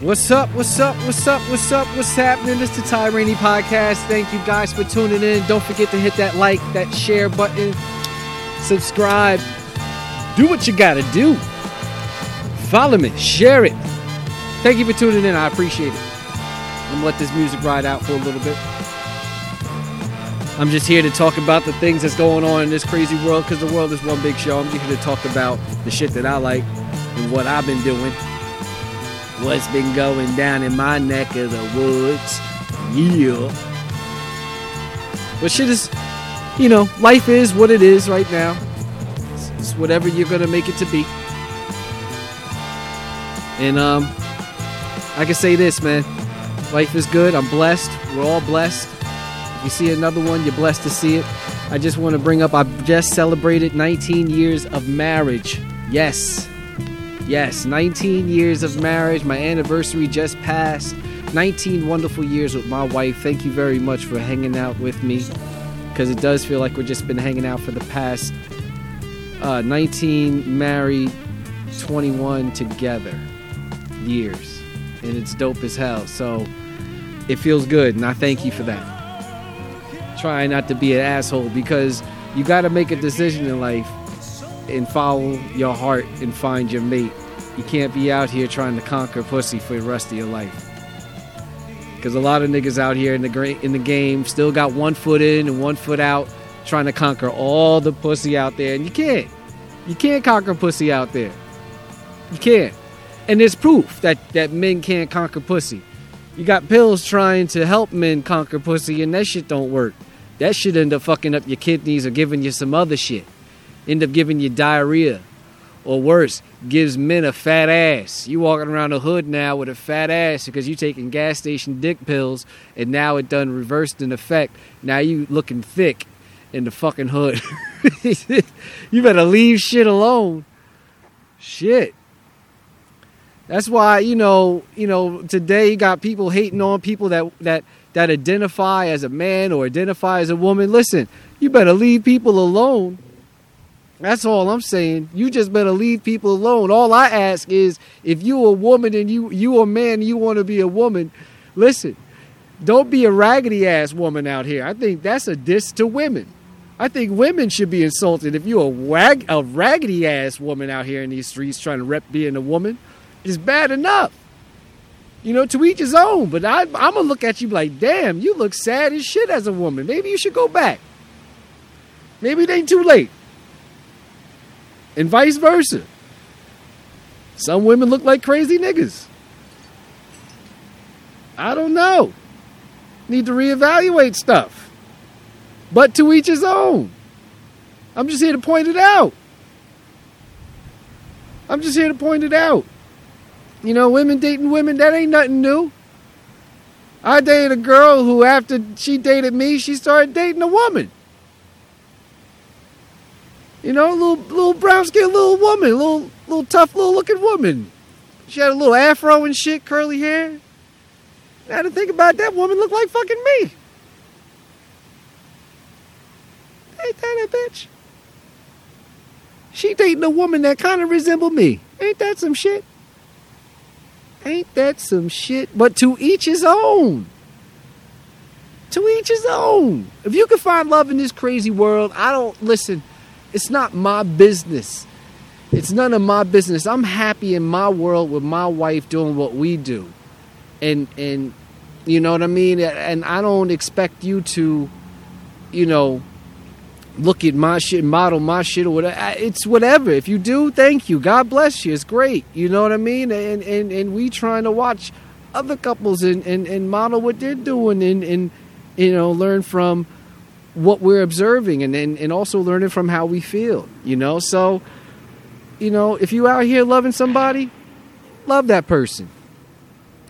What's up? What's up? What's up? What's up? What's happening? It's the Ty Rainey Podcast. Thank you guys for tuning in. Don't forget to hit that like, that share button, subscribe. Do what you gotta do. Follow me, share it. Thank you for tuning in. I appreciate it. I'm gonna let this music ride out for a little bit. I'm just here to talk about the things that's going on in this crazy world because the world is one big show. I'm just here to talk about the shit that I like and what I've been doing what's been going down in my neck of the woods. Yeah. But shit is, you know, life is what it is right now. It's, it's whatever you're gonna make it to be. And um, I can say this, man. Life is good. I'm blessed. We're all blessed. If you see another one, you're blessed to see it. I just want to bring up. I just celebrated 19 years of marriage. Yes, Yes, 19 years of marriage. My anniversary just passed. 19 wonderful years with my wife. Thank you very much for hanging out with me because it does feel like we've just been hanging out for the past uh, 19 married, 21 together years. And it's dope as hell. So it feels good, and I thank you for that. Try not to be an asshole because you got to make a decision in life and follow your heart and find your mate. You can't be out here trying to conquer pussy for the rest of your life. Because a lot of niggas out here in the in the game still got one foot in and one foot out, trying to conquer all the pussy out there, and you can't. You can't conquer pussy out there. You can't. And there's proof that that men can't conquer pussy. You got pills trying to help men conquer pussy, and that shit don't work. That shit end up fucking up your kidneys or giving you some other shit end up giving you diarrhea. Or worse, gives men a fat ass. You walking around the hood now with a fat ass because you taking gas station dick pills and now it done reversed in effect. Now you looking thick in the fucking hood. you better leave shit alone. Shit. That's why, you know, you know, today you got people hating on people that that that identify as a man or identify as a woman. Listen, you better leave people alone that's all I'm saying. You just better leave people alone. All I ask is if you a woman and you you a man you want to be a woman, listen. Don't be a raggedy ass woman out here. I think that's a diss to women. I think women should be insulted if you a wag a raggedy ass woman out here in these streets trying to rep being a woman. It's bad enough. You know, to each his own. But I, I'm gonna look at you like, damn, you look sad as shit as a woman. Maybe you should go back. Maybe it ain't too late and vice versa. Some women look like crazy niggas. I don't know. Need to reevaluate stuff. But to each his own. I'm just here to point it out. I'm just here to point it out. You know, women dating women, that ain't nothing new. I dated a girl who, after she dated me, she started dating a woman. You know, little little brown skinned little woman, little little tough little looking woman. She had a little afro and shit, curly hair. Now to think about that woman looked like fucking me. Ain't that a bitch? She dating a woman that kind of resembled me. Ain't that some shit? Ain't that some shit? But to each his own. To each his own. If you can find love in this crazy world, I don't listen. It's not my business. It's none of my business. I'm happy in my world with my wife doing what we do. And and you know what I mean? And I don't expect you to, you know, look at my shit, model my shit or whatever. It's whatever. If you do, thank you. God bless you. It's great. You know what I mean? And and, and we trying to watch other couples and, and, and model what they're doing and, and you know, learn from what we're observing and, and, and also learning from how we feel, you know? So, you know, if you out here loving somebody, love that person.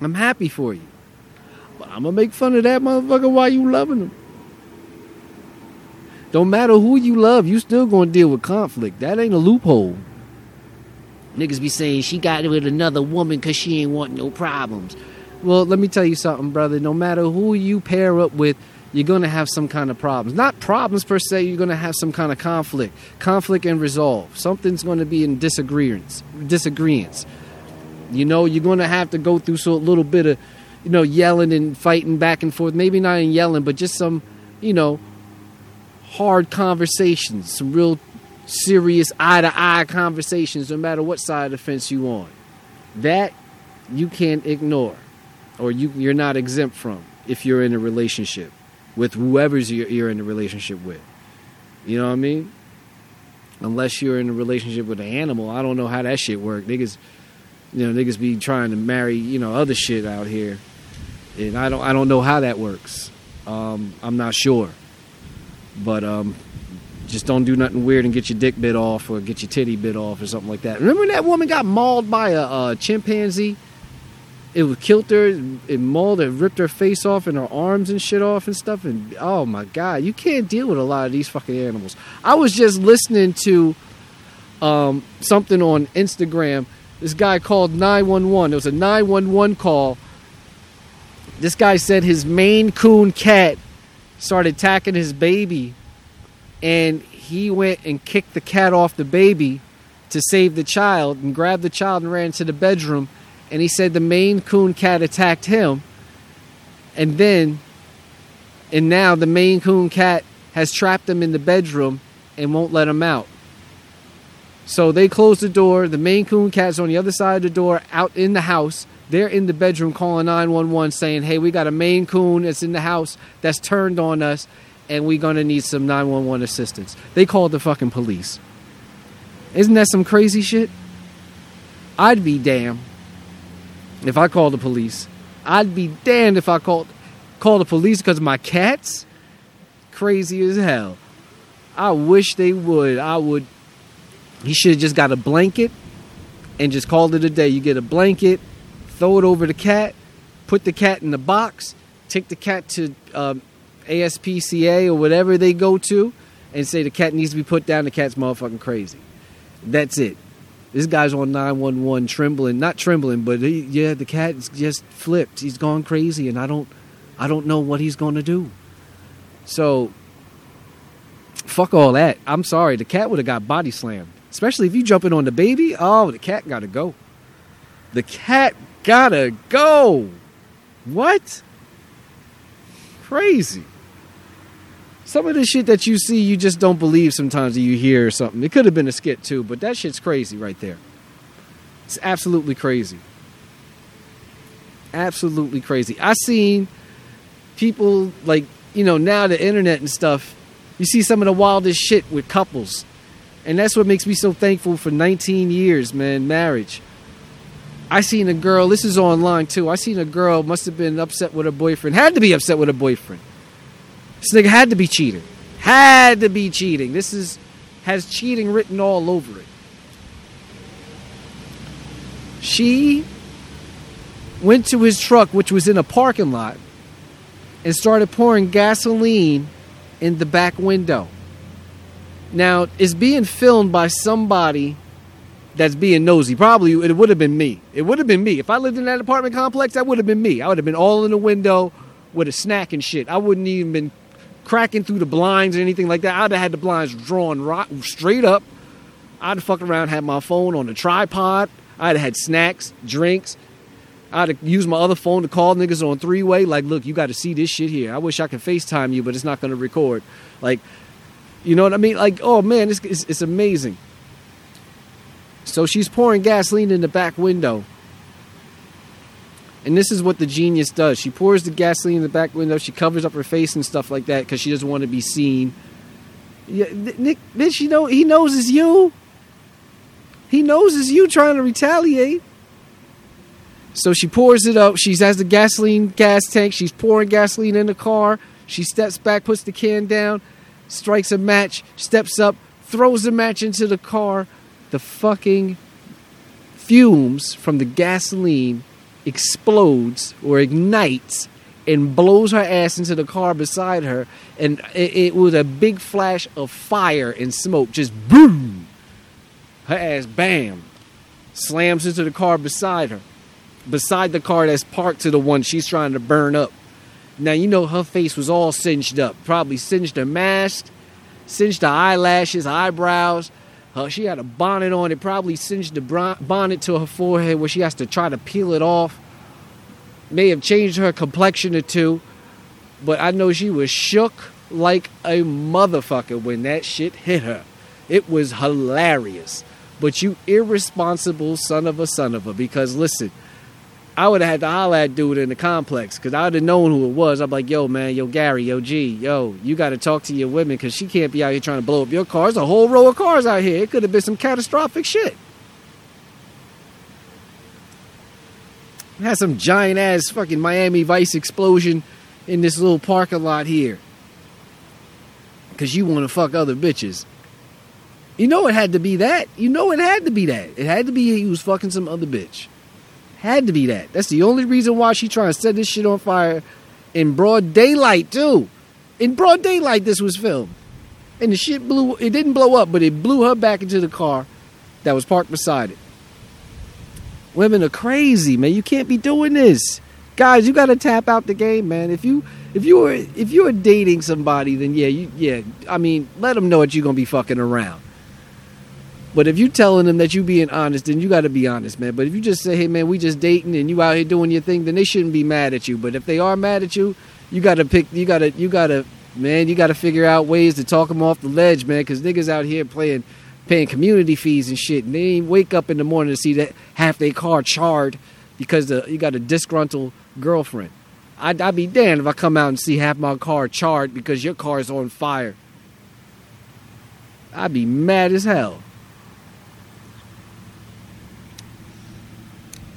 I'm happy for you. But I'm going to make fun of that motherfucker while you loving them. Don't matter who you love, you still going to deal with conflict. That ain't a loophole. Niggas be saying she got it with another woman because she ain't want no problems. Well, let me tell you something, brother. No matter who you pair up with, you're going to have some kind of problems. Not problems per se, you're going to have some kind of conflict. Conflict and resolve. Something's going to be in disagreements. Disagreements. You know, you're going to have to go through so a little bit of, you know, yelling and fighting back and forth. Maybe not in yelling, but just some, you know, hard conversations, some real serious eye to eye conversations, no matter what side of the fence you on. That you can't ignore, or you you're not exempt from if you're in a relationship with whoever's you're, in a relationship with. You know what I mean? Unless you're in a relationship with an animal, I don't know how that shit work. Niggas, you know, niggas be trying to marry, you know, other shit out here, and I don't, I don't know how that works. Um, I'm not sure, but um, just don't do nothing weird and get your dick bit off or get your titty bit off or something like that. Remember that woman got mauled by a, a chimpanzee? It was killed her, it mauled her, ripped her face off and her arms and shit off and stuff. And oh my god, you can't deal with a lot of these fucking animals. I was just listening to um, something on Instagram. This guy called 911. It was a 911 call. This guy said his Maine Coon cat started attacking his baby and he went and kicked the cat off the baby to save the child and grabbed the child and ran to the bedroom and he said the Maine Coon cat attacked him and then and now the Maine Coon cat has trapped him in the bedroom and won't let him out. So they close the door. The Maine Coon cat's on the other side of the door, out in the house. They're in the bedroom calling 911 saying, Hey, we got a Maine Coon that's in the house that's turned on us and we're gonna need some 911 assistance. They called the fucking police. Isn't that some crazy shit? I'd be damned if I called the police. I'd be damned if I called called the police because my cats crazy as hell. I wish they would. I would. He should have just got a blanket and just called it a day. You get a blanket, throw it over the cat, put the cat in the box, take the cat to um, ASPCA or whatever they go to and say the cat needs to be put down. The cat's motherfucking crazy. That's it. This guy's on 911 trembling, not trembling, but he, yeah, the cat's just flipped. He's gone crazy and I don't I don't know what he's going to do. So fuck all that. I'm sorry. The cat would have got body slammed. Especially if you jumping on the baby. Oh, the cat got to go. The cat got to go. What? Crazy some of the shit that you see, you just don't believe sometimes that you hear or something. It could have been a skit too, but that shit's crazy right there. It's absolutely crazy. Absolutely crazy. I seen people like, you know, now the internet and stuff, you see some of the wildest shit with couples. And that's what makes me so thankful for 19 years, man, marriage. I seen a girl, this is online too. I seen a girl must have been upset with her boyfriend, had to be upset with her boyfriend this nigga had to be cheating. Had to be cheating. This is has cheating written all over it. She went to his truck, which was in a parking lot, and started pouring gasoline in the back window. Now, it's being filmed by somebody that's being nosy. Probably it would have been me. It would have been me. If I lived in that apartment complex, that would have been me. I would have been all in the window with a snack and shit. I wouldn't even been cracking through the blinds or anything like that. I'd have had the blinds drawn right, straight up. I'd have fucked around, had my phone on the tripod. I'd have had snacks, drinks. I'd have used my other phone to call niggas on three way. Like, look, you got to see this shit here. I wish I could FaceTime you, but it's not going to record. Like, you know what I mean? Like, oh man, it's, it's, it's amazing. So she's pouring gasoline in the back window. And this is what the genius does. She pours the gasoline in the back window. She covers up her face and stuff like that because she doesn't want to be seen. Yeah, Nick, bitch, you know he knows it's you. He knows it's you trying to retaliate. So she pours it up. She has the gasoline gas tank. She's pouring gasoline in the car. She steps back, puts the can down, strikes a match, steps up, throws the match into the car. The fucking fumes from the gasoline explodes or ignites and blows her ass into the car beside her. And it, it, was a big flash of fire and smoke. Just boom! Her ass, bam! Slams into the car beside her. Beside the car that's parked to the one she's trying to burn up. Now, you know her face was all singed up. Probably singed her mask, singed her eyelashes, eyebrows. She had a bonnet on. It probably singed the bonnet to her forehead where she has to try to peel it off. May have changed her complexion or two. But I know she was shook like a motherfucker when that shit hit her. It was hilarious. But you irresponsible son of a son of a. Because listen, I would have had to holler at dude in the complex because I would have known who it was. I'm like, yo, man, yo, Gary, yo, G, yo, you got to talk to your women because she can't be out here trying to blow up your cars. A whole row of cars out here. It could have been some catastrophic shit. Had some giant ass fucking Miami Vice explosion in this little parking lot here because you want to fuck other bitches. You know it had to be that. You know it had to be that. It had to be he was fucking some other bitch. Had to be that. That's the only reason why she trying to set this shit on fire in broad daylight too. In broad daylight, this was filmed, and the shit blew. It didn't blow up, but it blew her back into the car that was parked beside it. Women are crazy, man. You can't be doing this, guys. You got to tap out the game, man. If you if you were if you were dating somebody, then yeah, you yeah. I mean, let them know that you're gonna be fucking around. But if you telling them that you being honest, then you got to be honest, man. But if you just say, "Hey, man, we just dating," and you out here doing your thing, then they shouldn't be mad at you. But if they are mad at you, you got to pick. You got to. You got to. Man, you got to figure out ways to talk them off the ledge, man. Because niggas out here playing, paying community fees and shit, and they ain't wake up in the morning to see that half their car charred because the, you got a disgruntled girlfriend. I'd, I'd be damned if I come out and see half my car charred because your car is on fire. I'd be mad as hell.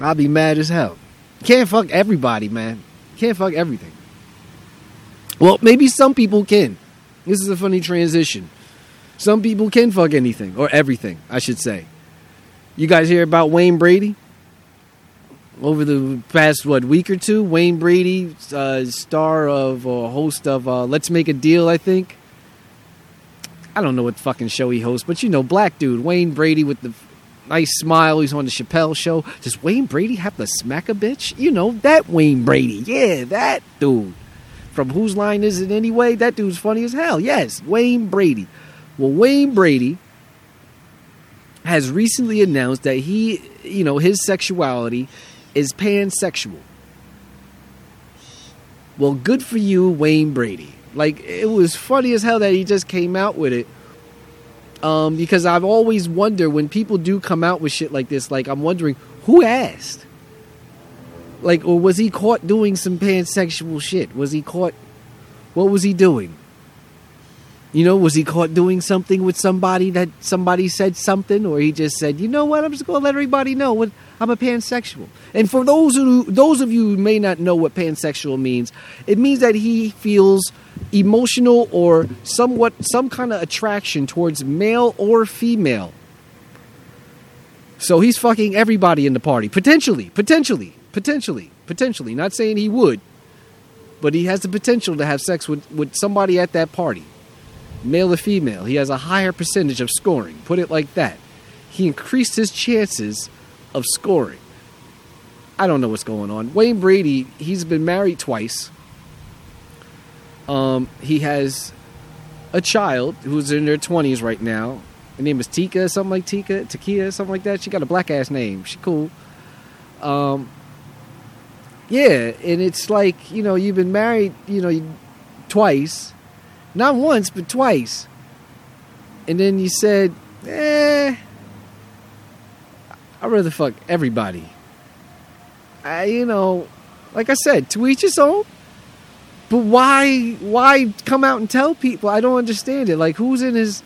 I'll be mad as hell. Can't fuck everybody, man. Can't fuck everything. Well, maybe some people can. This is a funny transition. Some people can fuck anything or everything, I should say. You guys hear about Wayne Brady? Over the past what week or two, Wayne Brady, uh, star of or host of uh, Let's Make a Deal, I think. I don't know what fucking show he hosts, but you know, black dude, Wayne Brady with the nice smile. He's on the Chappelle show. Does Wayne Brady have to smack a bitch? You know, that Wayne Brady. Yeah, that dude. From whose line is it anyway? That dude's funny as hell. Yes, Wayne Brady. Well, Wayne Brady has recently announced that he, you know, his sexuality is pansexual. Well, good for you, Wayne Brady. Like, it was funny as hell that he just came out with it um, because I've always wondered when people do come out with shit like this, like I'm wondering who asked, like, or was he caught doing some pansexual shit? Was he caught? What was he doing? You know, was he caught doing something with somebody that somebody said something, or he just said, you know what, I'm just gonna let everybody know what I'm a pansexual. And for those who those of you who may not know what pansexual means, it means that he feels emotional or somewhat some kind of attraction towards male or female. So he's fucking everybody in the party. Potentially, potentially, potentially, potentially. Not saying he would, but he has the potential to have sex with, with somebody at that party. Male or female. He has a higher percentage of scoring. Put it like that. He increased his chances of scoring. I don't know what's going on. Wayne Brady, he's been married twice. Um, he has a child who's in their 20s right now. Her name is Tika, something like Tika, Takia, something like that. She got a black ass name. She cool. Um, yeah, and it's like you know you've been married, you know, twice, not once but twice, and then you said, eh, I'd rather fuck everybody. I, you know, like I said, to each his own. But why why come out and tell people? I don't understand it. Like who's in his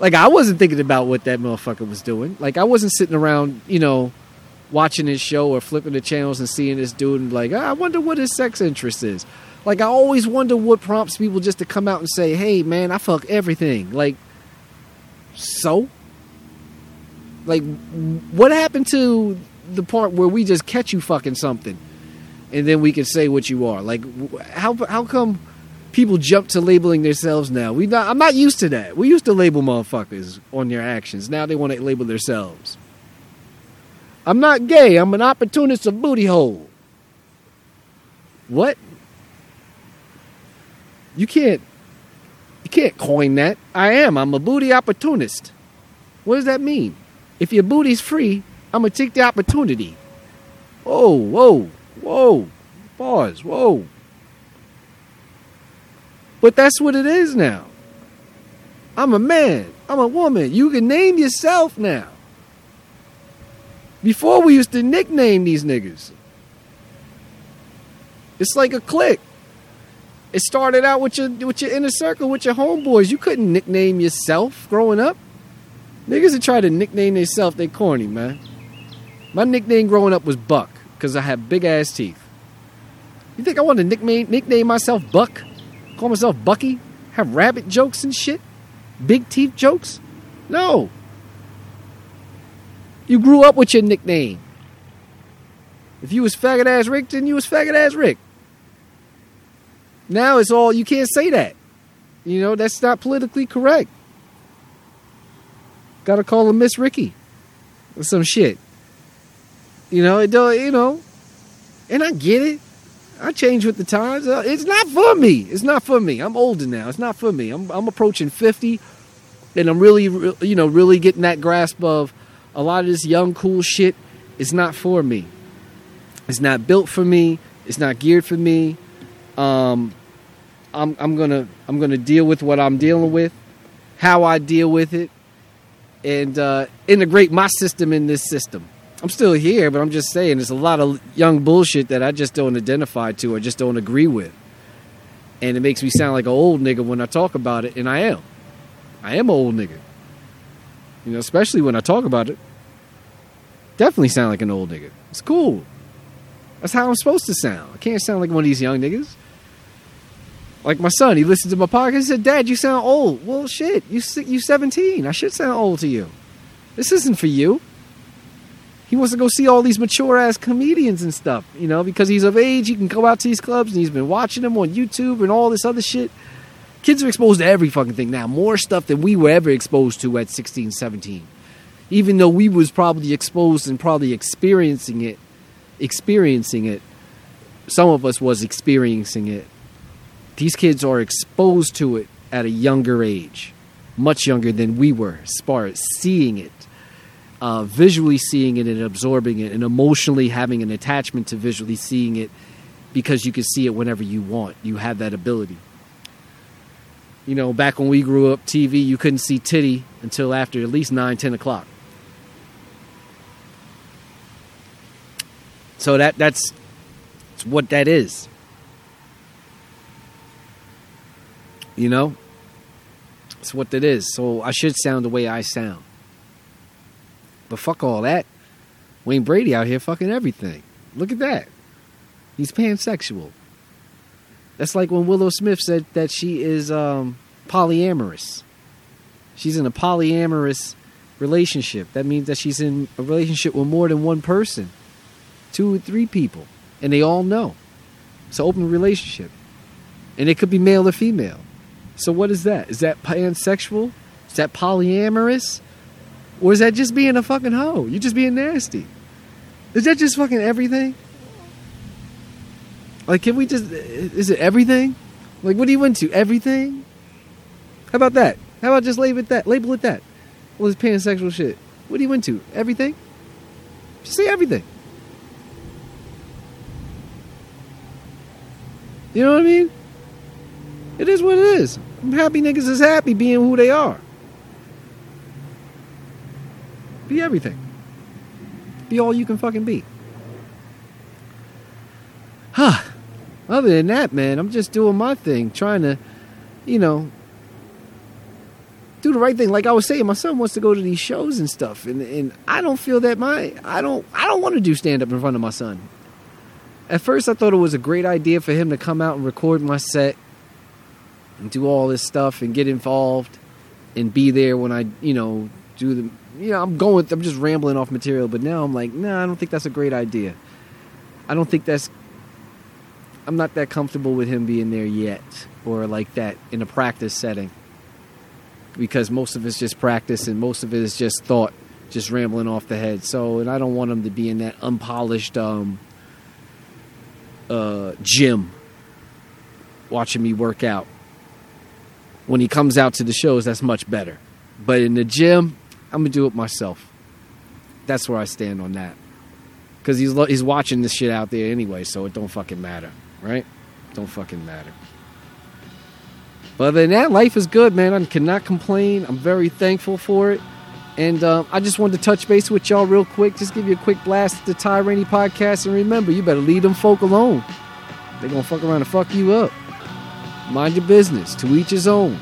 like I wasn't thinking about what that motherfucker was doing. Like I wasn't sitting around, you know, watching his show or flipping the channels and seeing this dude and like, I wonder what his sex interest is. Like I always wonder what prompts people just to come out and say, "Hey man, I fuck everything." Like so like what happened to the part where we just catch you fucking something? and then we can say what you are. Like, how how come people jump to labeling themselves now? We not, I'm not used to that. We used to label motherfuckers on their actions. Now they want to label themselves. I'm not gay. I'm an opportunist of booty hole. What? You can't. You can't coin that. I am. I'm a booty opportunist. What does that mean? If your booty's free, I'm gonna take the opportunity. Whoa, whoa, whoa. Pause, whoa. But that's what it is now. I'm a man. I'm a woman. You can name yourself now. Before we used to nickname these niggas. It's like a clique. It started out with your with your inner circle with your homeboys. You couldn't nickname yourself growing up. Niggas that try to nickname themselves, they corny, man. My nickname growing up was Buck because I had big ass teeth. You think I want to nickname nickname myself Buck? Call myself Bucky? Have rabbit jokes and shit? Big teeth jokes? No. You grew up with your nickname. If you was faggot ass Rick, then you was faggot ass Rick. Now it's all you can't say that. You know, that's not politically correct. Gotta call him Miss Ricky. Or some shit. You know, it don't you know. And I get it. I change with the times. Uh, it's not for me. It's not for me. I'm older now. It's not for me. I'm I'm approaching 50 and I'm really you know, really getting that grasp of a lot of this young cool shit is not for me. It's not built for me. It's not geared for me. Um, I'm I'm gonna I'm gonna deal with what I'm dealing with, how I deal with it, and uh, integrate my system in this system. I'm still here, but I'm just saying there's a lot of young bullshit that I just don't identify to or just don't agree with, and it makes me sound like an old nigga when I talk about it, and I am. I am an old nigga. You know, especially when I talk about it. Definitely sound like an old nigga. It's cool. That's how I'm supposed to sound. I can't sound like one of these young niggas. Like my son, he listened to my podcast. He said, "Dad, you sound old." Well, shit, you you 17. I should sound old to you. This isn't for you. He wants to go see all these mature ass comedians and stuff, you know, because he's of age. He can go out to these clubs and he's been watching them on YouTube and all this other shit. Kids are exposed to every fucking thing now, more stuff than we were ever exposed to at 16, 17. Even though we was probably exposed and probably experiencing it, experiencing it. Some of us was experiencing it these kids are exposed to it at a younger age, much younger than we were, as far as seeing it, uh, visually seeing it and absorbing it, and emotionally having an attachment to visually seeing it because you can see it whenever you want. You have that ability. You know, back when we grew up, TV, you couldn't see titty until after at least 9, 10 o'clock. So that that's, that's what that is. You know? It's what it is. So I should sound the way I sound. But fuck all that. Wayne Brady out here fucking everything. Look at that. He's pansexual. That's like when Willow Smith said that she is um, polyamorous. She's in a polyamorous relationship. That means that she's in a relationship with more than one person, two or three people, and they all know. It's an open relationship, and it could be male or female. So what is that? Is that pansexual? Is that polyamorous? Or is that just being a fucking hoe? You just being nasty. Is that just fucking everything? Like, can we just? Is it everything? Like, what are you into? Everything? How about that? How about just label it that? Label it that. Well, it's pansexual shit. What are you into? Everything? Just say everything. You know what I mean? It is what it is. I'm happy niggas is happy being who they are. Be everything. Be all you can fucking be. Huh. Other than that, man, I'm just doing my thing, trying to, you know, do the right thing. Like I was saying, my son wants to go to these shows and stuff, and and I don't feel that my I don't I don't want to do stand up in front of my son. At first, I thought it was a great idea for him to come out and record my set and do all this stuff and get involved and be there when I, you know, do the, you know, I'm going, I'm just rambling off material, but now I'm like, nah, I don't think that's a great idea. I don't think that's, I'm not that comfortable with him being there yet or like that in a practice setting because most of it's just practice and most of it is just thought, just rambling off the head. So, and I don't want him to be in that unpolished, um, uh, gym watching me work out when he comes out to the shows, that's much better. But in the gym, I'm gonna do it myself. That's where I stand on that. Cause he's he's watching this shit out there anyway, so it don't fucking matter, right? Don't fucking matter. But other than that, life is good, man. I cannot complain. I'm very thankful for it. And uh, I just wanted to touch base with y'all real quick. Just give you a quick blast at the Ty Rainey podcast. And remember, you better leave them folk alone. They're going to fuck around and fuck you up. Mind your business. To each his own.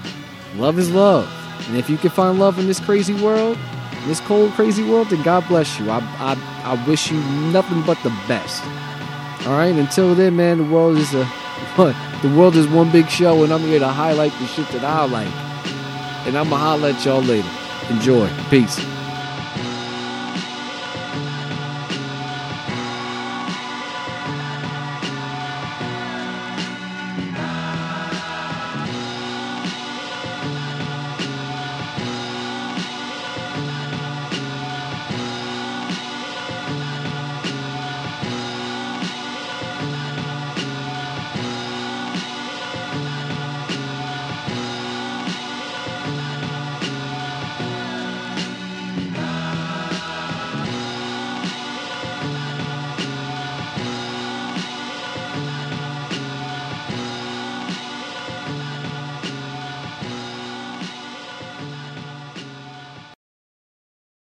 Love is love. And if you can find love in this crazy world, this cold, crazy world, then God bless you. I, I, I wish you nothing but the best. All right. Until then, man, the world is a the world is one big show, and I'm here to highlight the shit that I like. And I'm gonna holler at y'all later. Enjoy. Peace.